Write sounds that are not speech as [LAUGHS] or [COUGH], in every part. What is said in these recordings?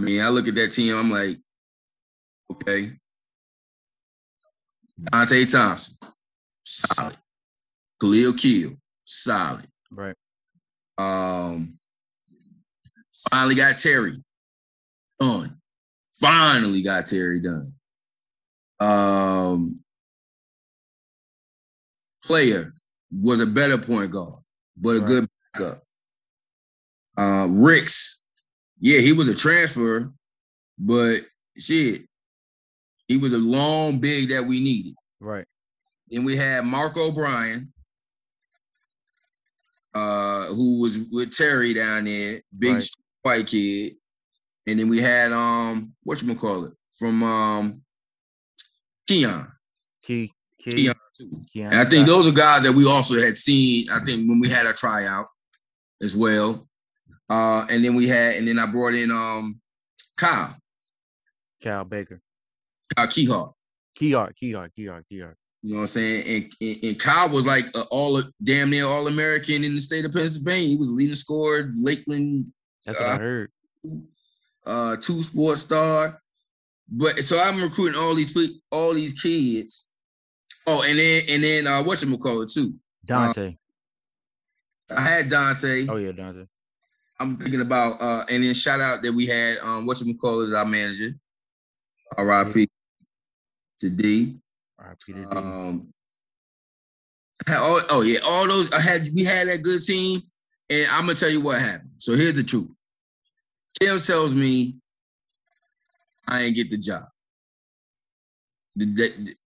mean, I look at that team, I'm like, okay. Dante Thompson, solid. Khalil Kill, solid. Right. Um, finally got Terry done. Finally got Terry done. Um, player was a better point guard, but a Right. good backup. Uh, Ricks, yeah, he was a transfer, but shit, he was a long big that we needed. Right. Then we had Mark O'Brien, uh, who was with Terry down there, big Right. white kid. And then we had um, what you call it from um, Keon. Key. Key. Keon too. Keon And I think those are guys that we also had seen. I think when we had a tryout as well. Uh, and then we had, and then I brought in um, Kyle, Cal Baker. Kyle Keyhawk. Keyart. Keyart. Keyart. Keyart. You know what I'm saying? And, and, and Kyle was like a all damn near all American in the state of Pennsylvania. He was leading scorer, Lakeland That's what I heard. uh two sports star. But so I'm recruiting all these all these kids. Oh, and then and then uh what you call it too. Dante. I had Dante. oh yeah, Dante. I'm thinking about uh and then shout out that we had um what you call is our manager. RIP to D. R.I.P. to D. Um all, oh yeah, all those I had we had that good team, and I'm gonna tell you what happened. So here's the truth. Kim tells me I ain't get the job. The- the- the-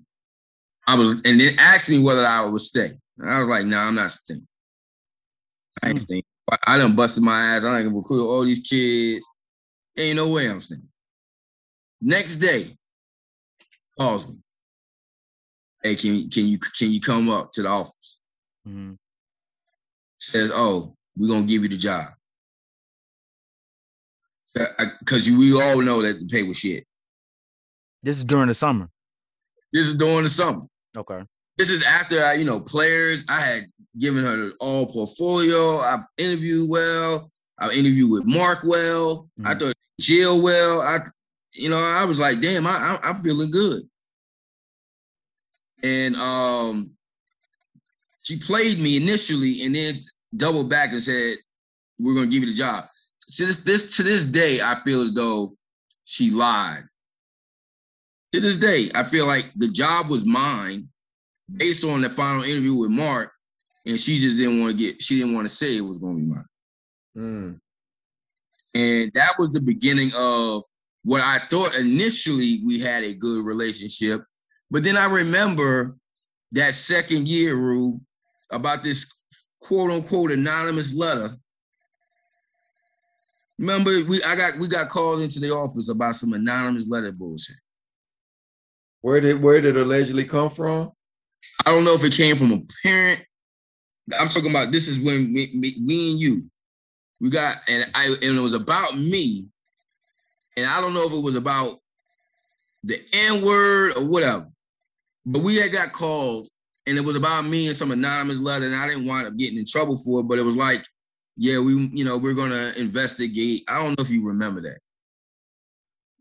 I was and then asked me whether I would stay. And I was like, no, nah, I'm not staying. I ain't Hmm. staying. I, done busted my ass. I done recruit all these kids. Ain't no way I'm staying. Next day, calls me. Hey, can you can you can you come up to the office? Mhm. Says, oh, we're gonna give you the job. Because you we all know that the pay was shit. This is during the summer. This is during the summer. Okay. This is after I, you know, players. I had given her the all portfolio. I interviewed well. I interviewed with Mark well. I Mhm. thought Jill well. I, you know, I was like, damn, I, I I'm feeling good. And um, she played me initially, and then doubled back and said, "We're gonna give you the job." To this, this to this day, I feel as though she lied. To this day, I feel like the job was mine based on the final interview with Mark, and she just didn't want to get. She didn't want to say it was gonna be mine. Mm. And that was the beginning of what I thought initially we had a good relationship. But then I remember that second year rule about this quote unquote anonymous letter. Remember, we I got we got called into the office about some anonymous letter bullshit. Where did where did it allegedly come from? I don't know if it came from a parent. I'm talking about this is when we, me, me and you, we got and I and it was about me, and I don't know if it was about the N word or whatever, but we had got called and it was about me and some anonymous letter, and I didn't wind up getting in trouble for it, but it was like, yeah, we you know we're gonna investigate. I don't know if you remember that.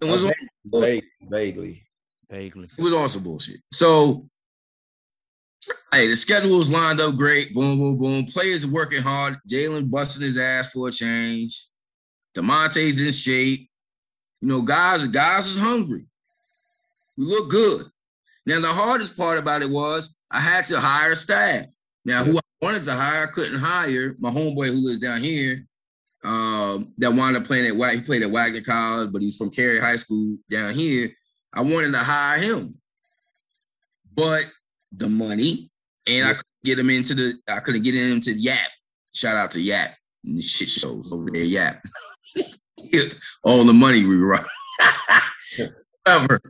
It was uh, Vague, vaguely. Vaguely. it was also bullshit. So, hey, the schedule is lined up great. Boom, boom, boom. Players are working hard. Jalen busting his ass for a change. Demonte's in shape. You know, guys, guys is hungry. We look good. Now, the hardest part about it was I had to hire staff. Now, who I wanted to hire, I couldn't hire. My homeboy who lives down here, um, that wound up playing at he played at Wagner College, but he's from Cary High School down here. I wanted to hire him, but the money and I couldn't get him into the I couldn't get him to Yap. Shout out to Yap and the shit shows over there, Yap. [LAUGHS] All the money we were [LAUGHS] Whatever.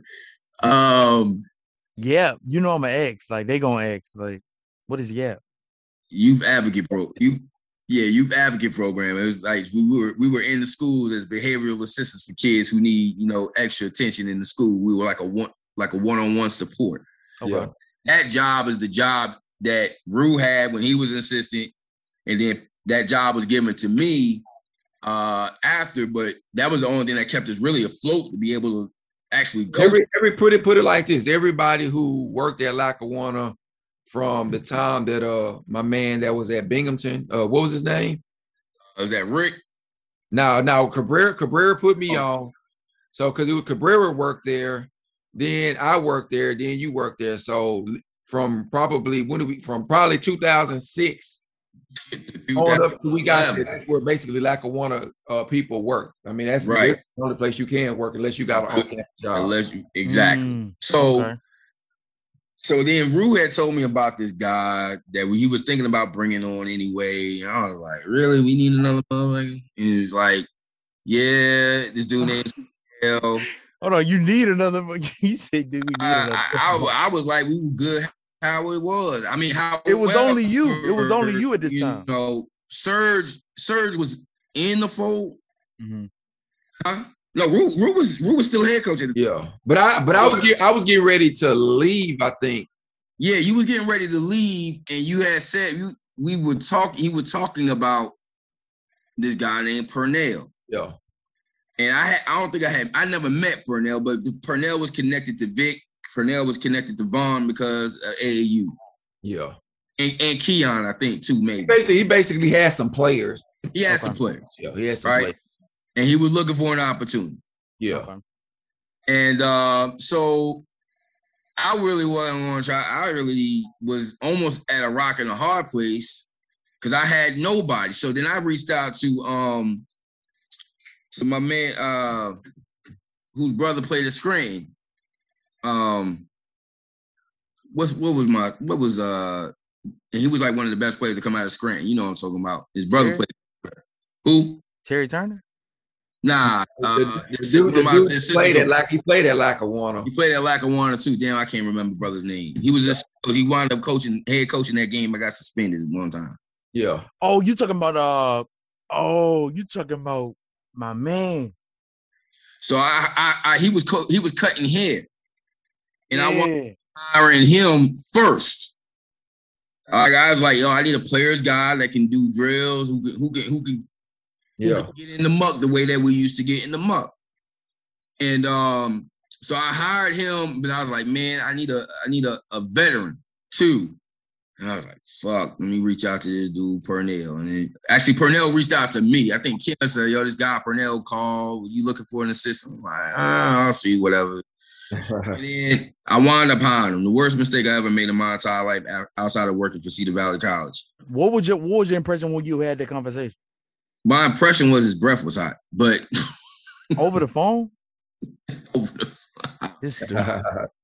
Um, Yeah, you know I'm an ex. Like they gonna ex. Like, what is yeah? youth advocate pro you yeah youth advocate program it was like we were we were in the schools as behavioral assistants for kids who need you know extra attention in the school we were like a one like a one-on-one support Okay. That job is the job that Rue had when he was an assistant, and then that job was given to me uh after, but that was the only thing that kept us really afloat to be able to actually coach. Every, every put it put it like this: everybody who worked at Lackawanna from the time that uh my man that was at Binghamton, uh, what was his name? Was that Rick? Now, now Cabrera Cabrera put me Oh. on. So because it was Cabrera worked there, then I worked there, then you worked there. So from probably when did we from probably 2006 on up we got there, that's where basically Lackawanna uh people work. I mean, that's, Right. that's the only place you can work unless you got an on-campus job. Unless you, exactly. Mm, So okay. so then Rue had told me about this guy that he was thinking about bringing on anyway. And I was like, really? We need another motherfucker? And he was like, yeah, this dude named Hell. Hold on, you need another. You [LAUGHS] said, "Do we need another?" I, I, I was like, we were good how it was. I mean, how It was well only you. It was only you at this you time. know, Serge, Serge was in the fold. Mhm. Huh? No, Rue, Rue was Rue was still head coach at the Yeah, but I but I was I was getting ready to leave. I think. Yeah, you was getting ready to leave, and you had said you we were talking. You were talking about this guy named Purnell, Yeah, and I had, I don't think I had I never met Purnell, but Purnell was connected to Vic. Purnell was connected to Vaughn because of AAU yeah. and, and Keon, I think too. He Maybe basically he basically had some players. he had Okay. some players, Yeah, he had some Right. players. and he was looking for an opportunity. Yeah, Okay. And uh, so I really wasn't going to try. I really was almost at a rock and a hard place because I had nobody. So then I reached out to um to my man uh whose brother played the screen. Um what's what was my what was uh and he was like one of the best players to come out of screen. You know what I'm talking about. His brother Terry? played who? Terry Turner. Nah, uh, the, the, the sister- dude, the my- dude the played at like he played at Lackawanna. He played at Lackawanna too. Damn, I can't remember brother's name. He was just he wound up coaching, head coaching that game. I got suspended one time. Yeah, Oh, you talking about uh? Oh, you talking about my man? So I, I, I he was co- he was cutting hair, and I was hiring him first. Like I was like, yo, I need a player's guy that can do drills, who can, who can, who can who yeah, can get in the muck the way that we used to get in the muck. And um, so I hired him, but I was like, man, I need a I need a, a veteran too. And I was like, fuck, let me reach out to this dude, Purnell. And then actually Purnell reached out to me. I think Ken said, yo, this guy Purnell called. You looking for an assistant? I'm like, ah, I'll see, whatever. [LAUGHS] And then I wound up hiring him. The worst mistake I ever made in my entire life outside of working for Cedar Valley College. What was your What was your impression when you had that conversation My impression was his breath was hot, but [LAUGHS] over the phone? over the.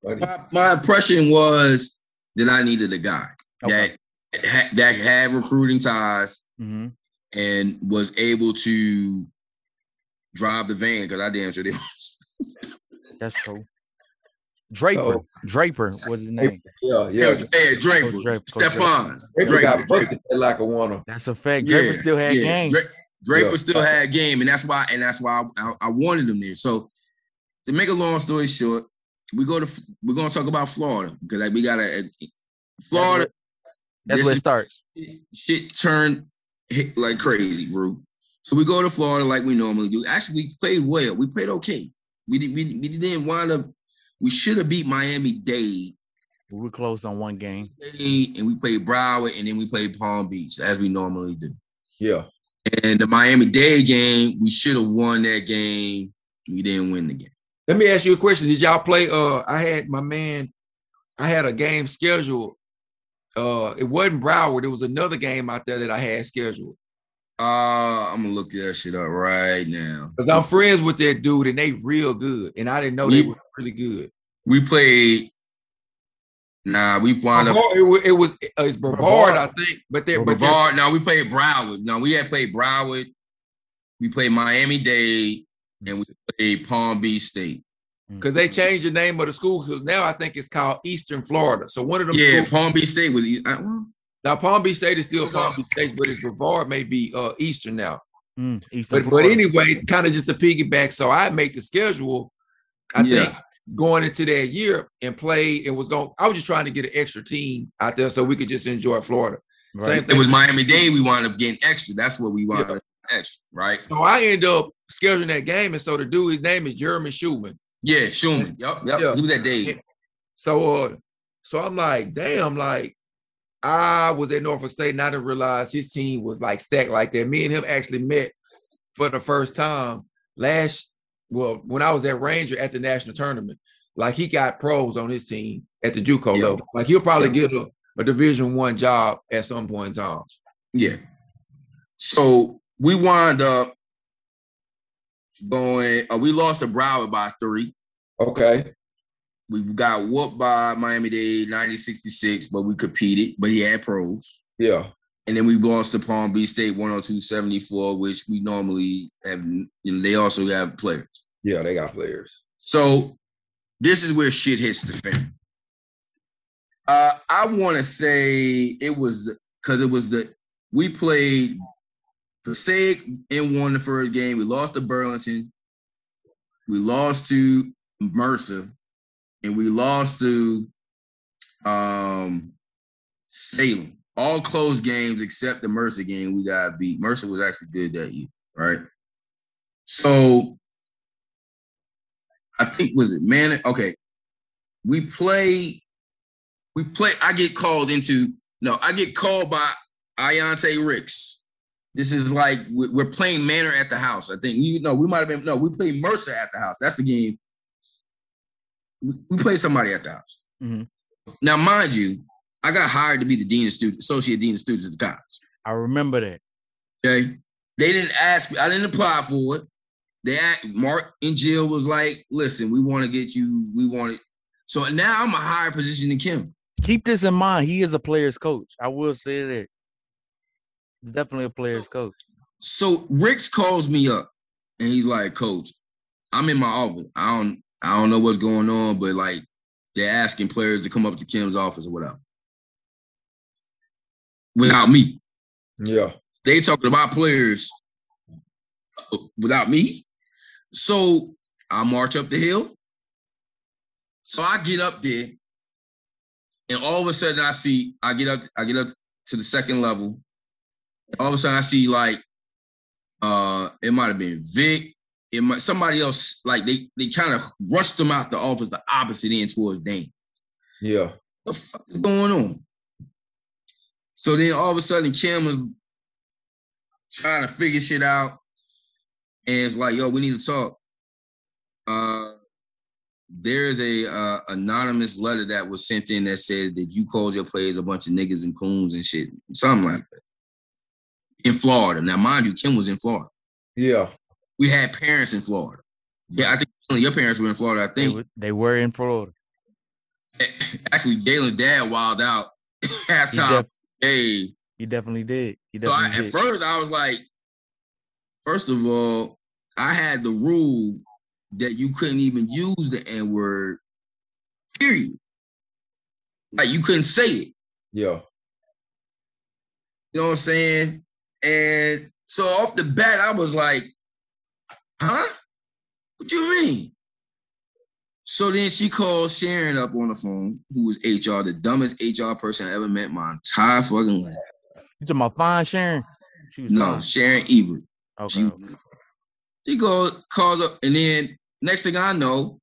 Funny. [LAUGHS] my, my impression was that I needed a guy Okay. that had, that had recruiting ties hmm and was able to drive the van because I damn sure did. That's true. Draper. Oh. Draper was his name. yeah, Yeah, yeah. yeah, Draper, Coach Draper, Coach Stephans, Draper Draper, got Draper. busted at Lackawanna. That's a fact. Draper still had game. Dra- Draper Yeah. still had game, and that's why, and that's why I, I, I wanted him there. So, to make a long story short, we go to we're gonna talk about Florida because like we got a Florida. That's this where it is- starts. shit turned hit like crazy, bro. So we go to Florida like we normally do. Actually, we played well. We played okay. We did. We, we didn't wind up. We should have beat Miami Dade, We were close on one game. And we played Broward, and then we played Palm Beach as we normally do. Yeah, And the Miami Dade game, we should have won that game. We didn't win the game. Let me ask you a question. Did y'all play? Uh, I had my man. I had a game scheduled. Uh, it wasn't Broward. It was another game out there that I had scheduled. Uh, I'm gonna look that shit up right now. Cause I'm friends with that dude, and they real good, and I didn't know they We- were really good. We played. Nah, we wound up. It was, it was uh, it's Brevard, Brevard. I think, but they but they're- Brevard. No, we played Broward. No, we had played Broward. We played Miami Dade, and we played Palm Beach State. Because they changed the name of the school because now I think it's called Eastern Florida. So one of them Yeah, schools, Palm Beach State was. I, now Palm Beach State is still Palm Beach State, but it's Brevard may be uh Eastern now. Mm, Eastern But but anyway, kind of just to piggyback. So I make the schedule. I Yeah. think going into that year and played and was going. I was just trying to get an extra team out there so we could just enjoy Florida. Right. Same it was Miami Dade. We wound up getting extra. That's what we wound Yeah. up extra, right? So I end up scheduling that game, and so the dude, his name is Jeremy Schumann. Yeah, Schumann. Yep, yep. Yeah. He was at Dade. So, uh, so I'm like, damn, like I was at Norfolk State and I didn't realize his team was like stacked like that. Me and him actually met for the first time last, well, when I was at Ranger at the national tournament. Like he got pros on his team at the JUCO Yeah. level. Like he'll probably Yeah. get a, a Division One job at some point in time. Yeah. So we wind up going. Uh, we lost to Broward by three. Okay. We got whooped by Miami Dade 1966, but we competed. But he had pros. Yeah. And then we lost to Palm Beach State 102-74, which we normally have. You know, they also have players. Yeah, they got players. So this is where shit hits the fan. Uh, I want to say it was because it was the we played Passaic and won the first game. We lost to Burlington. We lost to Mercer, and we lost to um, Salem. All close games except the Mercer game. We got beat. Mercer was actually good that year, right? So I think was it man? Okay, we play. We play. I get called into no. I get called by Ayante Ricks. This is like we- we're playing Manor at the house. I think you know we might have been no. We played Mercer at the house. That's the game. We, we played somebody at the house. Mhm. Now, mind you, I got hired to be the dean of students, associate dean of students at the college. I remember that. Okay. They didn't ask me, I didn't apply for it. They asked, Mark and Jill was like, listen, we want to get you, we want it. So now I'm a higher position than Kim. Keep this in mind. He is a player's coach. I will say that. Definitely a player's coach. So Ricks calls me up and he's like, Coach, I'm in my office. I don't I don't know what's going on, but like they're asking players to come up to Kim's office or whatever. Without me. Yeah. they talking about players uh, without me. So I march up the hill. So I get up there, and all of a sudden I see I get up I get up to the second level. All of a sudden I see like uh it might have been Vic, it might somebody else like they they kind of rushed them out the office the opposite end towards Dane Yeah. what the fuck is going on? So then all of a sudden Kim was trying to figure shit out. And it's like, yo, we need to talk. Uh there's a uh, anonymous letter that was sent in that said that you called your players a bunch of niggas and coons and shit, something like that. In Florida. Now, mind you, Kim was in Florida. Yeah. We had parents in Florida. Yeah, I think your parents were in Florida. I They, think were- they were in Florida. [LAUGHS] actually Galen's dad wild out [LAUGHS] He, halftime. def- Hey, he definitely did. He So I, definitely at first, I was like, first of all, I had the rule that you couldn't even use the N word, period. Like you couldn't say it. Yeah. You know what I'm saying? And so off the bat, I was like, huh? What you mean? So then she called Sharon up on the phone, who was HR, the dumbest HR person I ever met my entire fucking life. You talking about fine Sharon? She was No, fine. Sharon Ebert. Okay. She, okay. she goes, calls up, and then next thing I know,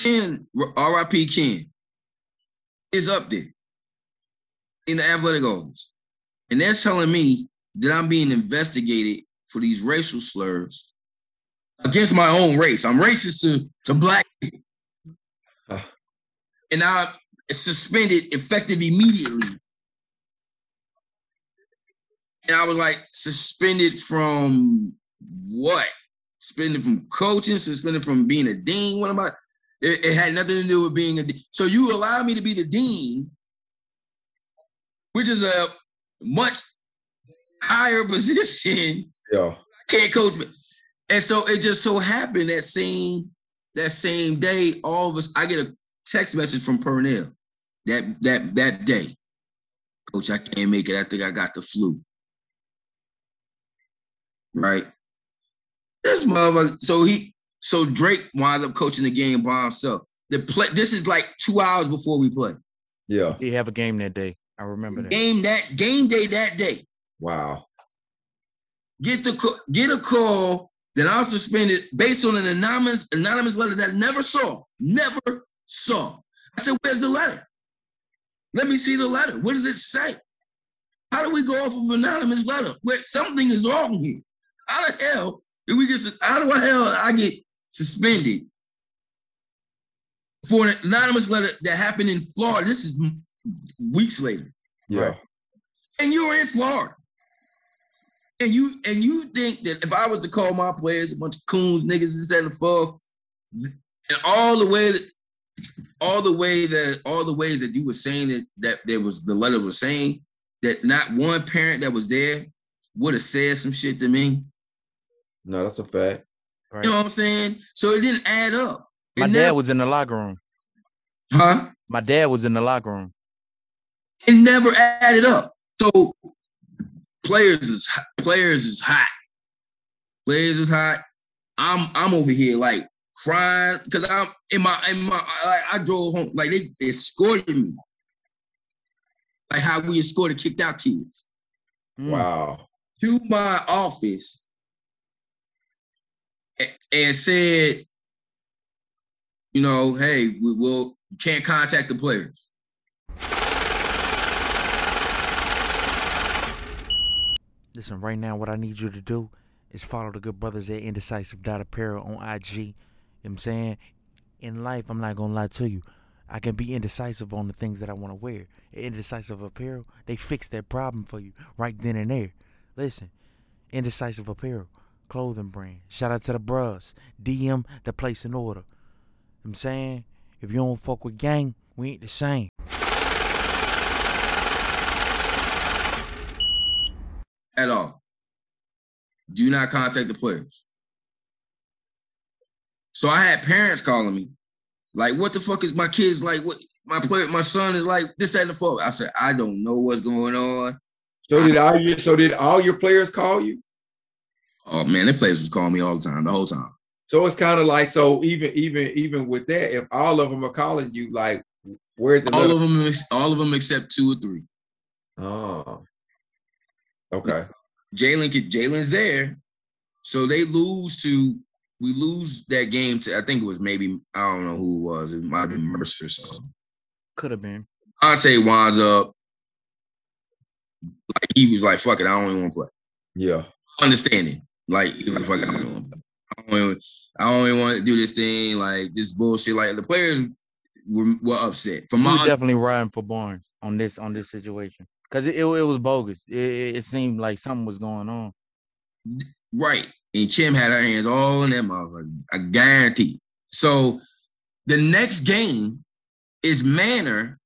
Ken, RIP Ken, is up there in the athletic office. And they're telling me that I'm being investigated for these racial slurs against my own race. I'm racist to, to black people. Huh. And I'm suspended effective immediately. And I was like, suspended from what? Suspended from coaching, suspended from being a dean. What am I? It, it had nothing to do with being a dean. So you allow me to be the dean, which is a much higher [LAUGHS] position. Yeah. Can't coach me. And so it just so happened that same that same day, all of us, I get a text message from Purnell that that that day. Coach, I can't make it. I think I got the flu. Right. This motherfucker. So he so Drake winds up coaching the game by himself. The play this is like two hours before we play. Yeah. He have a game that day. I remember that. Game that game day that day. Wow. get the get a call that I was suspended based on an anonymous anonymous letter that I never saw, never saw. I said, "Where's the letter? Let me see the letter. What does it say? How do we go off of anonymous letter? Where something is wrong here? How the hell did we just How do the hell I get suspended for an anonymous letter that happened in Florida? This is weeks later, Yeah. and you were in Florida. And you and you think that if I was to call my players a bunch of coons, niggas, this and the fourth, and all the way that all the way that all the ways that you were saying that that there was the letter was saying that not one parent that was there would have said some shit to me. No, that's a fact. Right. You know what I'm saying? So it didn't add up. It My dad never- was in the locker room. huh? My dad was in the locker room. It never added up. So players is players is hot. Players is hot. I'm I'm over here like crying because I'm in my in my I, I drove home like they they escorted me. Like how we escorted kicked out kids Mm. Wow. to my office and said, you know, hey, we will can't contact the players. Listen, right now, what I need you to do is follow the good brothers at Indecisive Apparel on IG. You know what I'm saying? In life, I'm not going to lie to you. I can be indecisive on the things that I want to wear. Indecisive Apparel, they fix that problem for you right then and there. Listen, Indecisive Apparel, clothing brand. Shout out to the bros. DM the place in order. You know I'm saying? If you don't fuck with gang, we ain't the same. At all. Do not contact the players. So I had parents calling me, like, "What the fuck is my kids like? What my player, my son is like this, that, and the fourth." I said, "I don't know what's going on." So did all your so did all your players call you? Oh man, the players was calling me all the time, the whole time. So it's kind of like so even even even with that, if all of them are calling you, like where's the All of them, all of them except two or three. Oh, okay. Jalen, could- Jalen's there, so they lose to. We lose that game to. I think it was maybe I don't know who it was. It might have been Mercer or something. Could have been. Ante winds up. Like he was like, "Fuck it, I don't even want to play." Yeah, Understanding, like he was like, "Fuck it, I don't want to play. I don't even, I don't even want to do this thing. Like this bullshit." Like the players were, were upset. From You my definitely riding for Barnes on this on this situation because it, it, it was bogus. It, it, it seemed like something was going on. right, and Kim had her hands all in that motherfucker. I guarantee. So the next game is Manor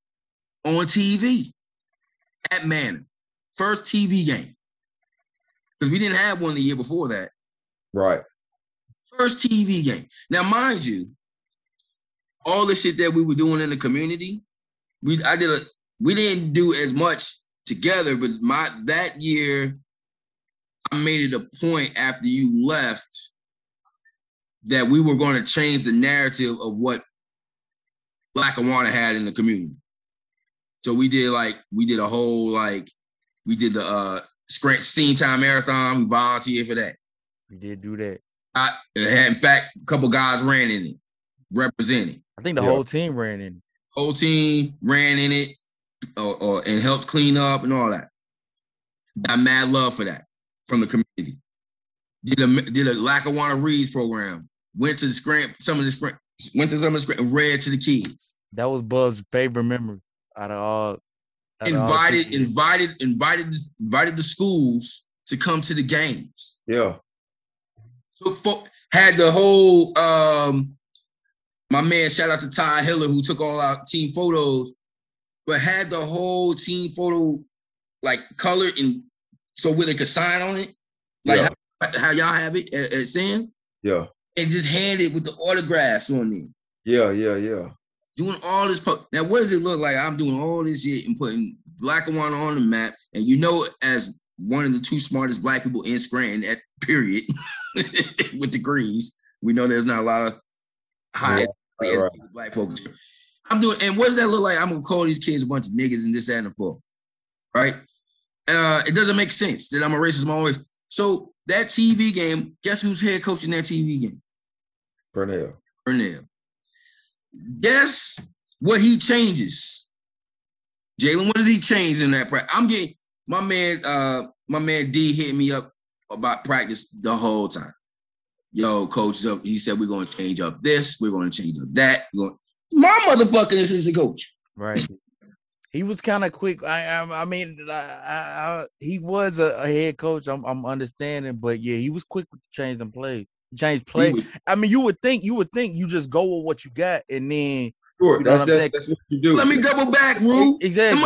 on TV at Manor. First TV game. Because we didn't have one the year before that. right. First TV game. Now, mind you, all the shit that we were doing in the community, we I did a we didn't do as much together, but my that year I made it a point after you left that we were going to change the narrative of what Lackawanna had in the community. So we did like we did a whole like we did the uh Scranton Steamtown Marathon. We volunteered for that. We did do that. I had, in fact, a couple guys ran in it, representing. I think the Yeah. whole team ran in. Whole team ran in it, or, or and helped clean up and all that. Got mad love for that from the community. Did a did a Lackawanna Reads program. Went to the screen, some of the screen, went to some of the screen, and read to the kids. That was Buz's favorite memory out of all. out of all Invited, invited, invited, invited the schools to come to the games. Yeah, So fo- had the whole um my man, shout out to Ty Hiller who took all our team photos, but had the whole team photo like colored and so they could sign on it, like yeah, how, how y'all have it at, at Sam, yeah, and just hand it with the autographs on it. yeah, yeah, yeah. Doing all this po- now, what does it look like? I'm doing all this shit and putting Black and White on the map, and you know, as one of the two smartest black people in Scranton at period [LAUGHS] with degrees, we know there's not a lot of high Right, right. black folks. I'm doing, and what does that look like? I'm gonna call these kids a bunch of niggas and this, that, and the four, right? Uh, it doesn't make sense that I'm a racist my always. So that TV game, guess who's head coaching that TV game? Purnell. Purnell. Guess what he changes? Jalen, what does he change in that practice? I'm getting my man, uh, my man D hit me up about practice the whole time. Yo, coach, he said we're gonna change up this, we're gonna change up that. Going, my motherfucking assistant coach. Right. He was kind of quick. I, I, I mean, I, I, he was a, a, head coach. I'm, I'm understanding, but yeah, he was quick to change them plays, change play. I mean, you would think, you would think, you just go with what you got, and then sure, you know that's, what that's, that's, what you do. Let me double back, Rue. Exactly.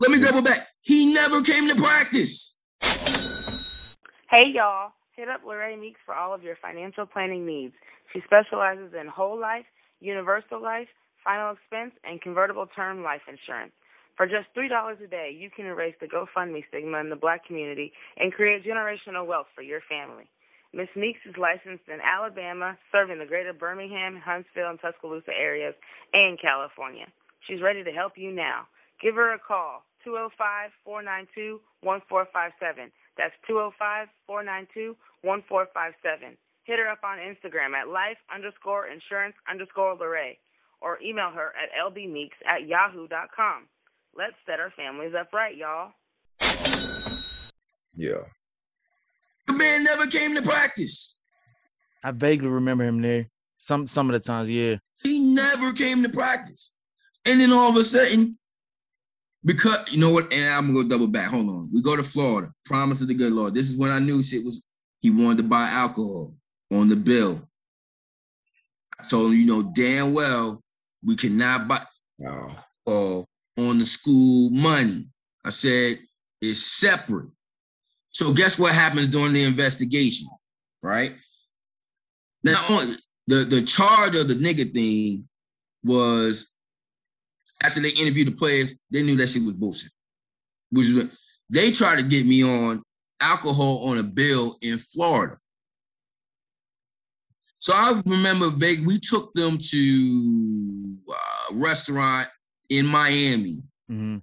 let me double back. He never came to practice. Hey, y'all. Hit up Lorraine Meeks for all of your financial planning needs. She specializes in whole life, universal life, final expense, and convertible term life insurance. For just $3 a day, you can erase the GoFundMe stigma in the black community and create generational wealth for your family. Miss Meeks is licensed in Alabama, serving the greater Birmingham, Huntsville, and Tuscaloosa areas, and California. She's ready to help you now. Give her a call, 205-492-1457. That's 205-492-1457. Hit her up on Instagram at life underscore insurance underscore Lorray or email her at lbmeeks at yahoo.com. Let's set our families up right, y'all. Yeah. The man never came to practice. I vaguely remember him there. Some some of the times, yeah. He never came to practice. And then all of a sudden, because you know what, and I'm gonna double back. Hold on. We go to Florida. Promise of the good Lord. This is when I knew shit was he wanted to buy alcohol on the bill. I told him, you know, damn well we cannot buy. Oh on the school money. I said it's separate. So guess what happens during the investigation, right? Now the the charge of the nigga thing was after they interviewed the players, they knew that shit was bullshit. Which is they tried to get me on alcohol on a bill in Florida. So I remember vague. We took them to a restaurant in Miami. Mm-hmm.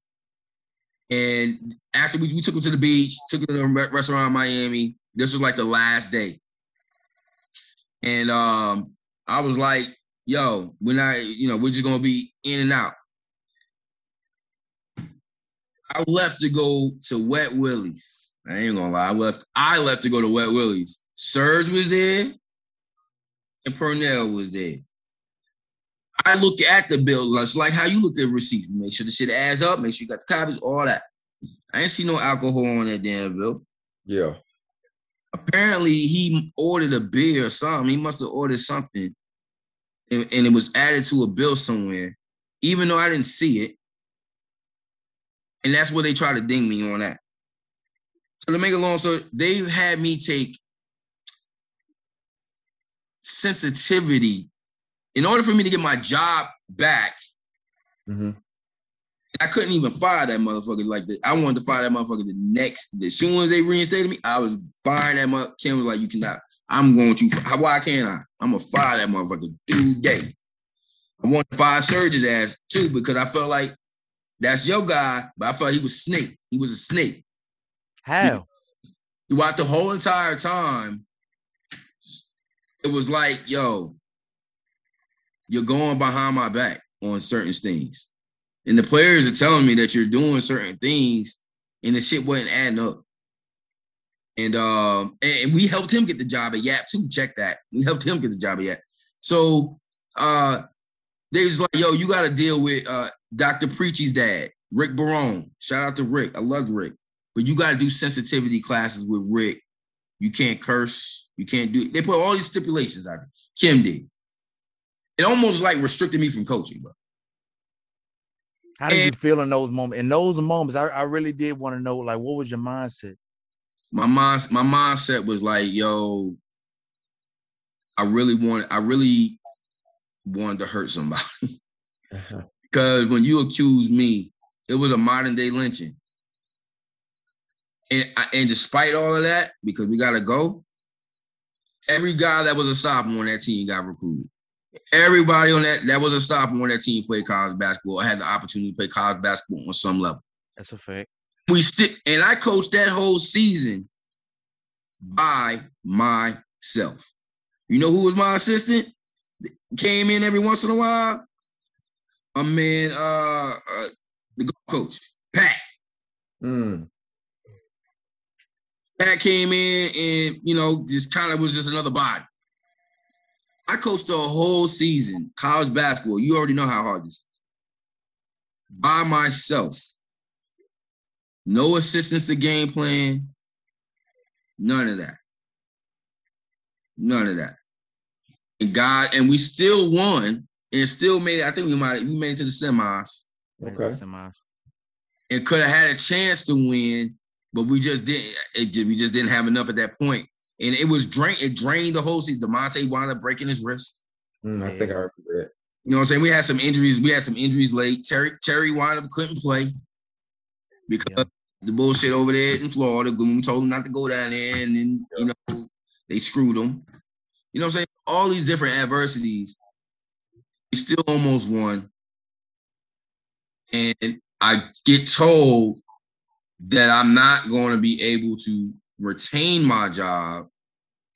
And after we, we took them to the beach, took them to the restaurant in Miami. This was like the last day. And um, I was like, yo, we're not, you know, we're just gonna be in and out. I left to go to Wet Willie's. I ain't gonna lie. I left, I left to go to Wet Willie's. Serge was there and Purnell was there. I look at the bill, it's like how you look at receipts. Make sure the shit adds up, make sure you got the copies, all that. I ain't see no alcohol on that damn bill. Yeah. Apparently he ordered a beer or something. He must have ordered something. And, and it was added to a bill somewhere, even though I didn't see it. And that's where they try to ding me on that. So to make a long story, they've had me take sensitivity in order for me to get my job back, mm-hmm. I couldn't even fire that motherfucker like that. I wanted to fire that motherfucker the next. As soon as they reinstated me, I was firing that motherfucker. Kim was like, "You cannot. I'm going to. Why can't I? I'm gonna fire that motherfucker today." I wanted to fire Serge's ass too because I felt like that's your guy, but I felt he was snake. He was a snake. How? Throughout the whole entire time, it was like, yo, you're going behind my back on certain things. And the players are telling me that you're doing certain things and the shit wasn't adding up. And um and we helped him get the job at Yap too. Check that. We helped him get the job at Yap. So uh they was like, yo, you gotta deal with uh Dr. Preachy's dad, Rick Barone. Shout out to Rick. I love Rick. But you gotta do sensitivity classes with Rick. You can't curse. You can't do. It. They put all these stipulations out. Kim did it almost like restricted me from coaching, bro. How did and, you feel in those moments? In those moments, I, I really did want to know, like, what was your mindset? My mind, my mindset was like, yo, I really wanted, I really wanted to hurt somebody. [LAUGHS] Uh-huh. because when you accuse me, it was a modern day lynching. And, and despite all of that, because we gotta go, every guy that was a sophomore on that team got recruited. Everybody on that that was a sophomore on that team played college basketball. I had the opportunity to play college basketball on some level. That's a fact. We still and I coached that whole season by myself. You know who was my assistant? Came in every once in a while. I mean, uh, uh the coach, Pat. Mm. Pat came in and you know just kind of was just another body. I coached a whole season college basketball. You already know how hard this is. By myself. No assistance to game plan. None of that. None of that. And God, and we still won and still made it. I think we might we made it to the semis. Okay. And could have had a chance to win, but we just didn't. It, we just didn't have enough at that. And it was drain. It drained the whole season. Demonte wound up breaking his wrist. Mm, I think I remember that. You know what I'm saying? We had some injuries. We had some injuries late. Terry Terry wound up couldn't play because yeah. the bullshit over there in Florida. When we told him not to go down there, and then you know they screwed him. You know what I'm saying? All these different adversities. We still almost won. And I get told that I'm not going to be able to retain my job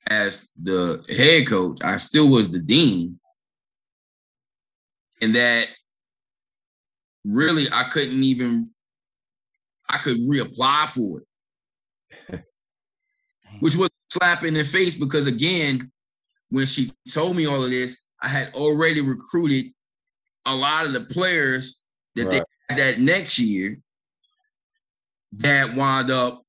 as the head coach. I still was the dean. And that really I couldn't even I could reapply for it. [LAUGHS] Which was slap in the face because again, when she told me all of this, I had already recruited a lot of the players that right. they had that next year that wound up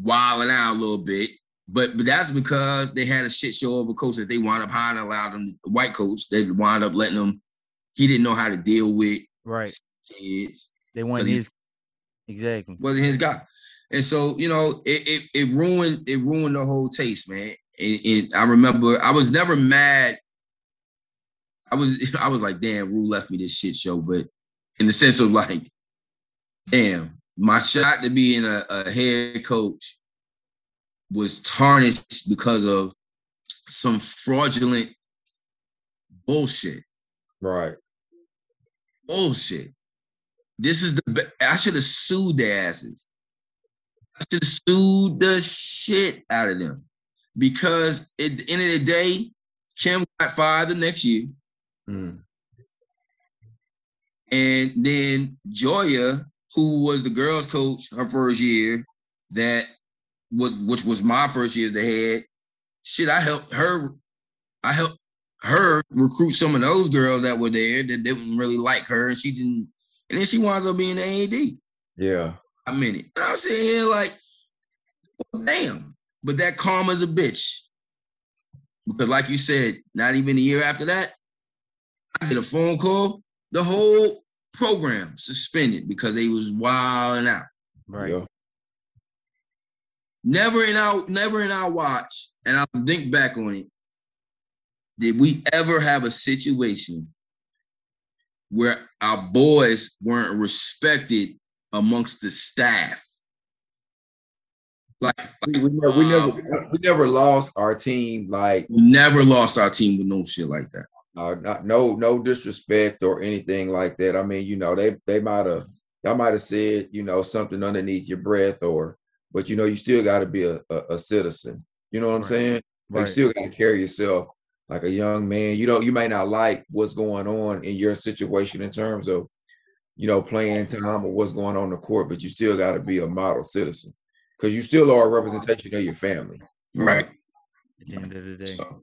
wilding out a little bit. But but that's because they had a shit show of a coach that they wound up hiring a lot of them, white coach. They wound up letting them. He didn't know how to deal with right kids. They want his exactly wasn't his guy, and so you know it, it it ruined it ruined the whole taste, man. And, and I remember I was never mad. I was [LAUGHS] I was like, damn, Rue left me this shit show, but in the sense of like, damn, my shot to being a, a head coach was tarnished because of some fraudulent bullshit. Right. Bullshit. This is the I should have sued the asses. I should have sued the shit out of them because at the end of the day, Kim got fired the next year. Mm. And then Joya who was the girls' coach her first year, that which was my first year as the head. Shit, I helped her. I helped her recruit some of those girls that were there that didn't really like her, and she didn't. And then she winds up being the AD. Yeah, I mean it. I'm sitting here like, well, damn. But that karma's a bitch. Because, like you said, not even a year after that, I get a phone call. The whole program suspended because they was wilding out. Right. Yeah. Never in our never in our watch, and I'll think back on it. Did we ever have a situation where our boys weren't respected amongst the staff? Like, we, we, never, we never um, we never lost our team. Like we never lost our team with no shit like that. Uh, not, no, no disrespect or anything like that. I mean, you know, they they might have y'all might have said, you know, something underneath your breath, or but you know, you still got to be a, a, a, citizen. You know what I'm saying? Like, right. you still got to carry yourself like a young man. You know, you may not like what's going on in your situation in terms of, you know, playing time or what's going on in the court, but you still got to be a model citizen because you still are a representation of your family. Right at the end of the day. So,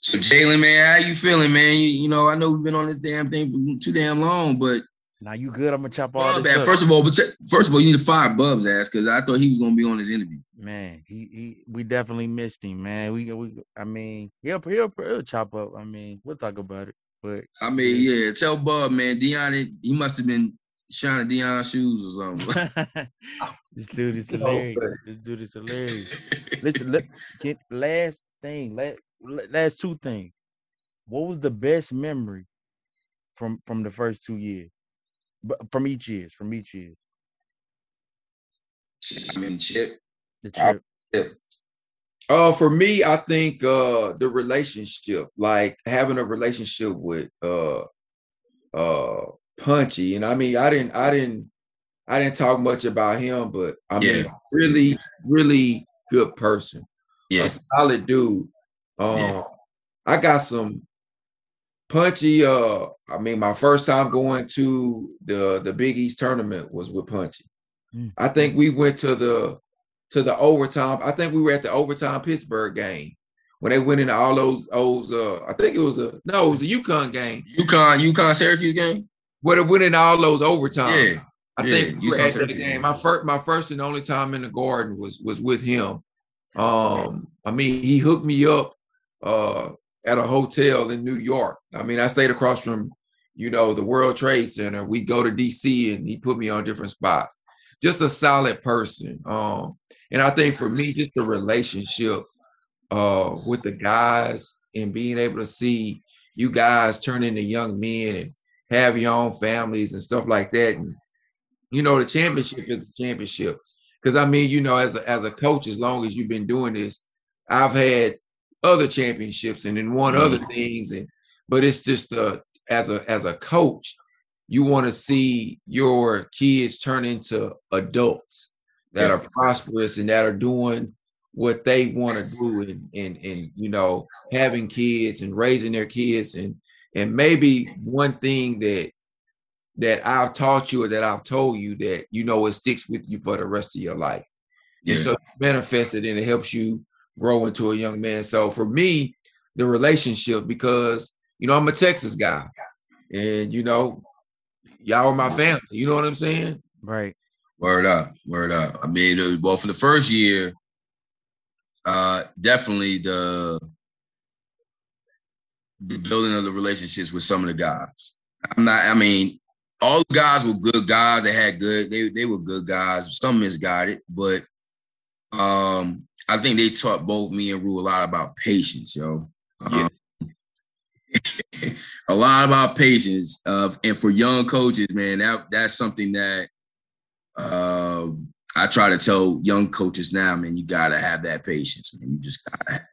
so Jalen, man, how you feeling, man? You, you know, I know we've been on this damn thing for too damn long, but now you good? I'm gonna chop all this. Man, first of all, but first of all, you need to fire Bub's ass because I thought he was gonna be on this interview. Man, he, he we definitely missed him, man. We we I mean, he'll he'll, he'll chop up. I mean, we'll talk about it. But I mean, yeah, tell Bub, man, Dion, he must have been shining Dion's shoes or something. [LAUGHS] [LAUGHS] Oh, this dude is hilarious. this dude is hilarious. Listen, look, get last thing. Last, last two things. What was the best memory from from the first two years? But from each years, from each year. I mean, chip. The trip. Uh, for me, I think uh the relationship, like having a relationship with uh uh Punchy, and I mean, I didn't, I didn't, I didn't talk much about him, but I mean, yeah. really, really good person. Yeah. a solid dude. Um, Yeah. I got some punchy. Uh, I mean, my first time going to the the Big East tournament was with Punchy. Mm. I think we went to the to the overtime. I think we were at the overtime Pittsburgh game when they went into all those those. Uh, I think it was a no, it was a UConn game UConn, UConn Syracuse game. where they went into all those overtime. Yeah. I Yeah, think we UConn at Syracuse. game. My first, my first and only time in the garden was was with him. Um, I mean, he hooked me up uh at a hotel in New York. I mean, I stayed across from, you know, the World Trade Center. We go to DC and he put me on different spots. Just a solid person. Um, and I think for me, just the relationship uh with the guys and being able to see you guys turn into young men and have your own families and stuff like that. And you know, the championship is a championship. Because I mean, you know, as a as a coach, as long as you've been doing this, I've had other championships and then won other things. And but it's just uh as a as a coach, you want to see your kids turn into adults that are prosperous and that are doing what they want to do and, and and you know having kids and raising their kids and and maybe one thing that that I've taught you or that I've told you that you know it sticks with you for the rest of your life. Yeah. And so it's manifested and it helps you grow into a young man. So for me, the relationship, because you know, I'm a Texas guy. And you know, y'all are my family. You know what I'm saying? Right. Word up, word up. I mean, uh, well, for the first year, uh, definitely the the building of the relationships with some of the guys. I'm not. I mean, all the guys were good guys. They had good. They they were good guys. Some misguided, but um, I think they taught both me and Rue a lot about patience, yo. Yeah. Um, [LAUGHS] a lot about patience. Uh, and for young coaches, man, that that's something that uh, I try to tell young coaches now, man, you gotta have that patience, man. You just gotta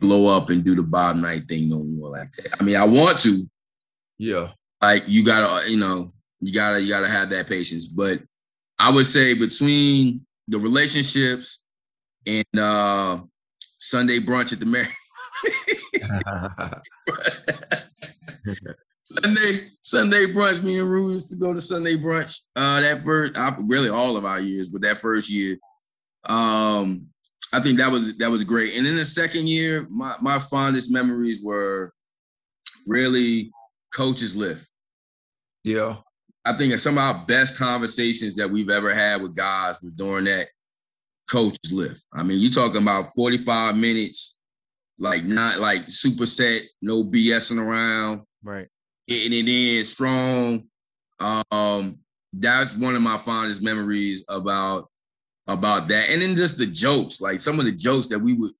blow up and do the bottom night thing no more like that. I mean, I want to, Yeah. Like you gotta, you know, you gotta, you gotta have that patience. But I would say between the relationships and uh Sunday brunch at the Mary. [LAUGHS] Sunday, Sunday brunch. Me and Rue used to go to Sunday brunch. Uh, that first, I, really all of our years, but that first year, um, I think that was that was great. And then the second year, my my fondest memories were really coaches lift. yeah. I think some of our best conversations that we've ever had with guys was during that coaches lift. I mean, you're talking about 45 minutes, like not like superset, no BSing around Right. getting it in strong. Um, that's one of my fondest memories about about that. And then just the jokes, like some of the jokes that we would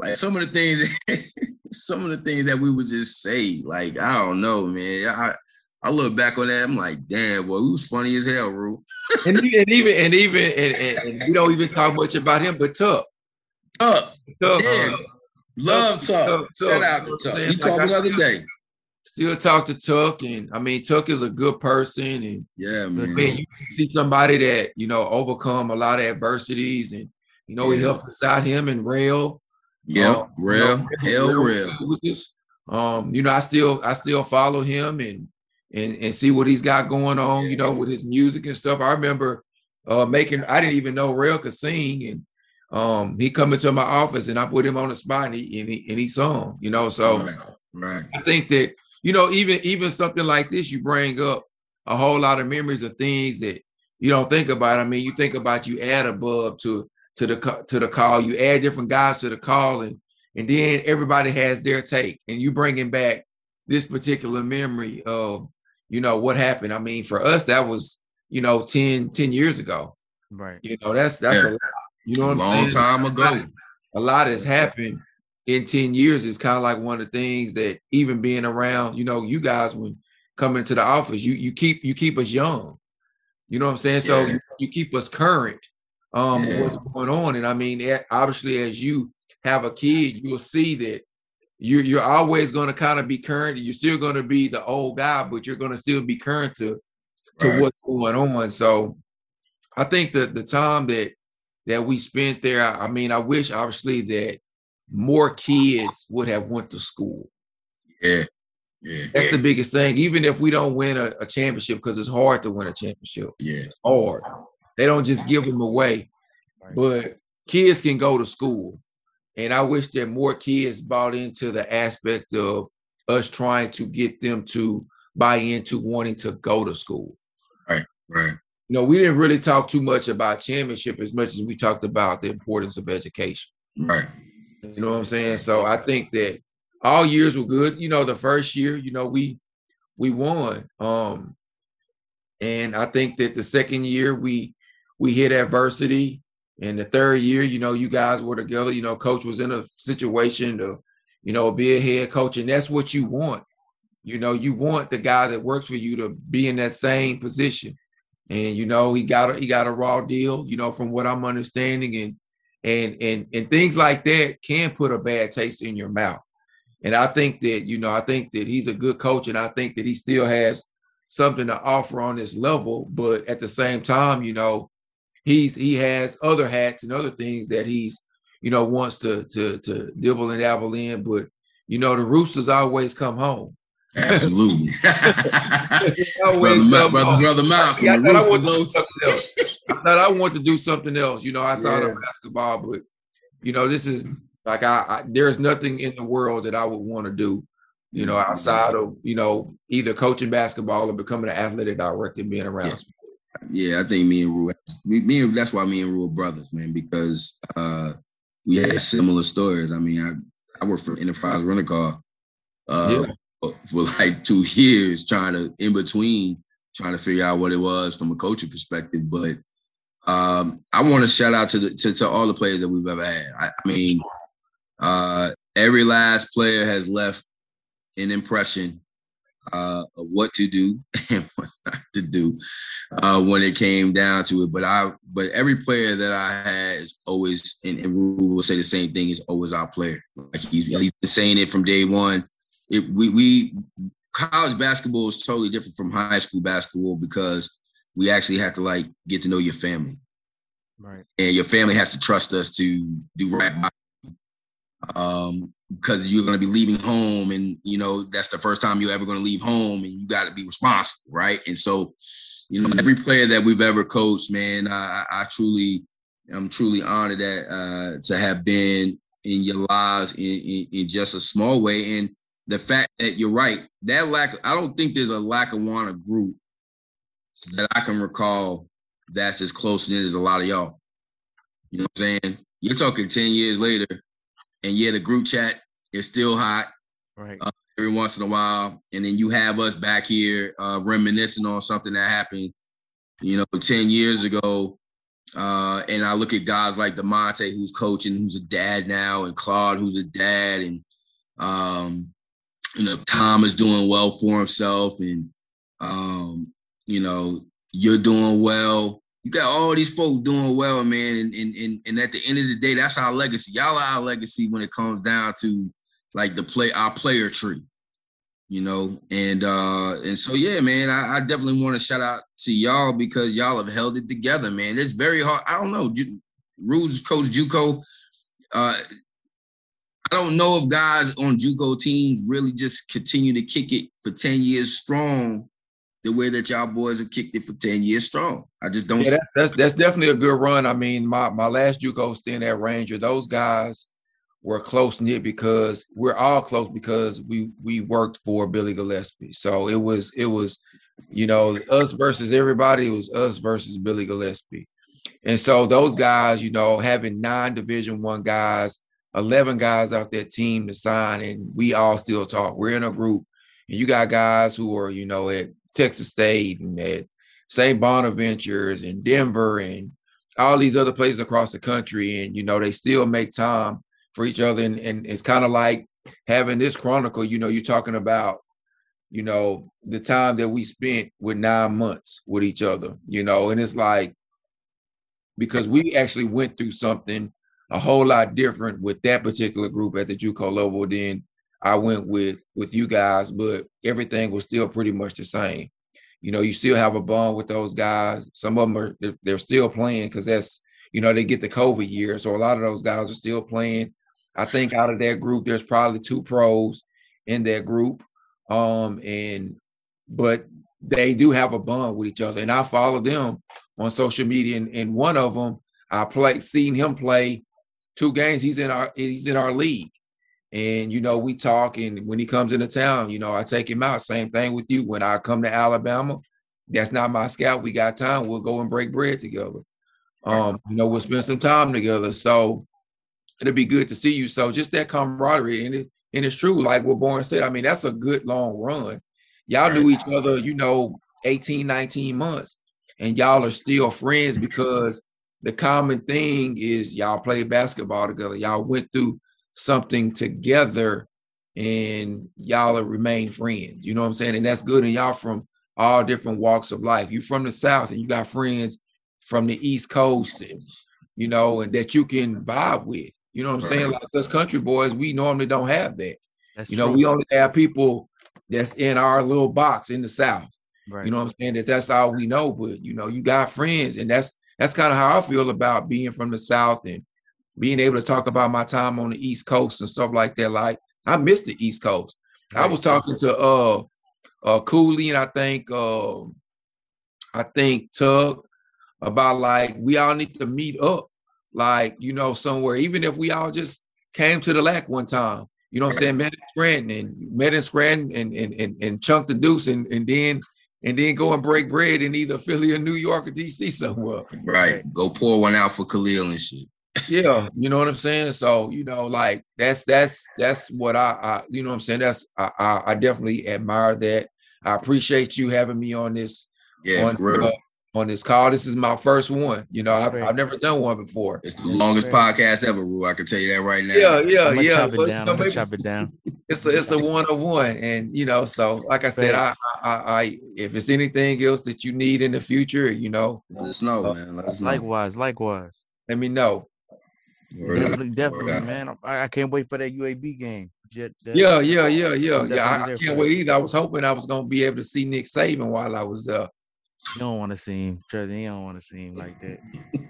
like some of the things [LAUGHS] some of the things that we would just say. Like, I don't know, man. I I look back on that, I'm like, damn, well, was funny as hell, Rue. [LAUGHS] and, even- and even and even and, and, and we don't even talk much about him, but Tuck. Tuck, Tuck, yeah. uh, love Tuck, Tuck. Shout out to Tuck. He talked the other day. still talk to Tuck, and I mean Tuck is a good person, and Yeah, man. mean, you see somebody that you know overcome a lot of adversities, and you know he helped us out. Him and Rail, Yep, um, you real, know, hell real. us. Um, you know, I still I still follow him and and and see what he's got going on. You know, with his music and stuff. I remember uh making. I didn't even know Rail could sing, and um he come into my office and I put him on the spot and he and he, and he sung. You know, so. right, right. I think that you know, even even something like this, you bring up a whole lot of memories of things that you don't think about. I mean, you think about you add a bub to to the to the call, you add different guys to the call, and and then everybody has their take, and you bringing back this particular memory of you know what happened. I mean, for us, that was you know 10, 10 years ago. Right. You know, that's that's Yeah. a lot. You know, A what I'm long time ago. a lot has happened in 10 years is kind of like one of the things that even being around you know you guys when coming to the office you you keep you keep us young you know what i'm saying so Yeah. you, you keep us current um Yeah. what's going on and i mean obviously as you have a kid you'll see that you're, you're always going to kind of be current you're still going to be the old guy but you're going to still be current to to Right. what's going on so i think that the time that that we spent there. I mean, I wish obviously that more kids would have went to school. Yeah. Yeah. That's yeah. the biggest thing. Even if we don't win a, a championship, because it's hard to win a championship. Yeah. Hard. They don't just give them away. But kids can go to school. And I wish that more kids bought into the aspect of us trying to get them to buy into wanting to go to school. Right. Right. You know, we didn't really talk too much about championship as much as we talked about the importance of education. Right. You know what I'm saying? So I think that all years were good. You know, the first year, you know, we we won. Um, and I think that the second year we we hit adversity. And the third year, you know, you guys were together. You know, coach was in a situation to, you know, be a head coach, and that's what you want. You know, you want the guy that works for you to be in that same position. And you know, he got a he got a raw deal, you know, from what I'm understanding. And and and and things like that can put a bad taste in your mouth. And I think that, you know, I think that he's a good coach, and I think that he still has something to offer on this level. But at the same time, you know, he's he has other hats and other things that he's, you know, wants to to to dibble and dabble in. But you know, the Roosters always come home. Absolutely. [LAUGHS] [LAUGHS] Always brother, Ma- come brother, brother Malcolm. I the thought I wanted to do something else. I thought I wanted to do something else. You know, outside Yeah. the basketball, but you know, this is like I, I there's nothing in the world that I would want to do. You know, mm-hmm. outside of you know either coaching basketball or becoming an athletic director, and being around. Yeah. Yeah, I think me and Rue, me, me and that's why me and Rue are brothers, man, because uh we had similar stories. I mean, I I worked for Enterprise Rental Car uh for like [LAUGHS] two years, trying to in between trying to figure out what it was from a coaching perspective. But um I want to shout out to the to, to all the players that we've ever had. I, I mean, uh every last player has left an impression uh, what to do [LAUGHS] and what not to do uh, when it came down to it. But I, but every player that I had is always, and, and we will say the same thing, is always our player. Like he's, he's been saying it from day one. It, we, we, college basketball is totally different from high school basketball because we actually have to like get to know your family Right. and your family has to trust us to do right by. Um because you're going to be leaving home and you know that's the first time you're ever going to leave home and you got to be responsible right? And so you know every player that we've ever coached man i, I truly i'm truly honored that uh to have been in your lives in, in in just a small way. And the fact that you're right that lack i don't think there's a Lackawanna group that i can recall that's as close in as a lot of y'all. You know what i'm saying? You're talking 10 years later and yeah, the group chat is still hot Right. Uh, every once in a while. And then you have us back here uh, reminiscing on something that happened, you know, 10 years ago. Uh, and I look at guys like DeMonte, who's coaching, who's a dad now, and Claude, who's a dad, and um, you know, Tom is doing well for himself, and um, you know, you're doing well. You got all these folks doing well, man. And, and, and, and at the end of the day, that's our legacy. Y'all are our legacy when it comes down to like the play, our player tree, you know. And uh, and so yeah, man, I, I definitely want to shout out to y'all because y'all have held it together, man. It's very hard. I don't know. Ju- Rules coach Juco. Uh, I don't know if guys on JUCO teams really just continue to kick it for 10 years strong the way that y'all boys have kicked it for 10 years strong. I just don't Yeah, that's, that's, that's definitely a good run. I mean, my my last JUCO stint at Ranger, those guys were close knit because we're all close because we we worked for Billy Gillispie. So it was it was, you know, us versus everybody. It was us versus Billy Gillispie, and so those guys, you know, having nine Division One guys, eleven guys out that team to sign, and we all still talk. We're in a group, and you got guys who are, you know, at Texas State and at St. Bonaventures and Denver and all these other places across the country. And, you know, they still make time for each other. And, and it's kind of like having this chronicle, you know, you're talking about, you know, the time that we spent with nine months with each other, you know, and it's like, because we actually went through something a whole lot different with that particular group at the JUCO level than I went with with you guys, but everything was still pretty much the same. You know, you still have a bond with those guys. Some of them are they're, they're still playing because that's you know, they get the COVID year. So a lot of those guys are still playing. I think out of that group, there's probably two pros in that group. Um, and but they do have a bond with each other. And I follow them on social media. And, and one of them, I play seen him play two games. He's in our he's in our league. And you know, we talk, and when he comes into town, you know, I take him out. Same thing with you. When I come to Alabama, that's not my scout. We got time. We'll go and break bread together. Um, you know, we'll spend some time together. So it'll be good to see you. So just that camaraderie, and it and it's true, like what Born said. I mean, that's a good long run. Y'all knew each other, you know, 18, 19 months, and y'all are still friends because the common thing is y'all played basketball together. Y'all went through something together and y'all have remained friends. You know what I'm saying? And that's good. And y'all from all different walks of life. You from the South and you got friends from the East Coast, and, you know, and that you can vibe with. You know what I'm right. saying? Like us country boys, we normally don't have that. That's you know, true. we only have people that's in our little box in the South. Right. You know what I'm saying? That that's all we know. But you know, you got friends, and that's that's kind of how I feel about being from the South and being able to talk about my time on the East Coast and stuff like that. Like I miss the East Coast. Right. I was talking to uh uh Cooley and I think uh I think Tug about like we all need to meet up like you know somewhere even if we all just came to the lac one time you know what i'm saying met in scranton and met in scranton and and and, and chunk the deuce and, and then and then go and break bread in either philly or new york or dc somewhere right go pour one out for khalil and shit yeah, you know what I'm saying. So you know, like that's that's that's what I, I you know what I'm saying. That's I, I, I definitely admire that. I appreciate you having me on this. Yeah, on, uh, on this call. This is my first one. You know, I've, I've never done one before. It's the longest podcast ever, Rue. I can tell you that right now. Yeah, yeah, I'm yeah. Chop it down. I'm gonna chop it down. [LAUGHS] It's a it's a one on one, and you know, so like I said, I, I, I if it's anything else that you need in the future, you know, let us know, uh, man. Let us know. Likewise, likewise. Let me know. Definitely, definitely, man. I, I, can't wait for that UAB game. Jet, yeah, yeah, yeah, yeah, yeah. I, I can't wait either. I was hoping I was gonna be able to see Nick Saban while I was there. You don't want to see him. Trust me, you don't want to see him like that.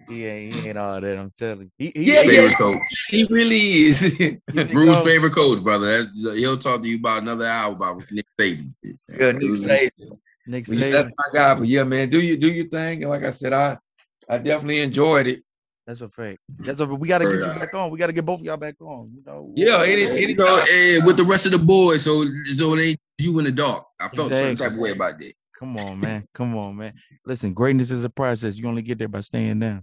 He [LAUGHS] ain't, he ain't all that. I'm telling you. He, he yeah, favorite yeah. coach. He really is. Bruce's [LAUGHS] favorite coach, brother. That's, he'll talk to you about another hour about Nick Saban. Yeah, Nick Saban. Nick Saban. That's my guy. But yeah, man, do you do your thing? And like I said, I I definitely enjoyed it. That's a fact. Mm-hmm. That's a we gotta get you back on. We gotta get both of y'all back on. You know. Yeah, any, you know, and with the rest of the boys, so so it ain't you in the dark. I felt exactly. some type of way about that. Come on, man. Come on, man. Listen, greatness is a process. You only get there by staying down.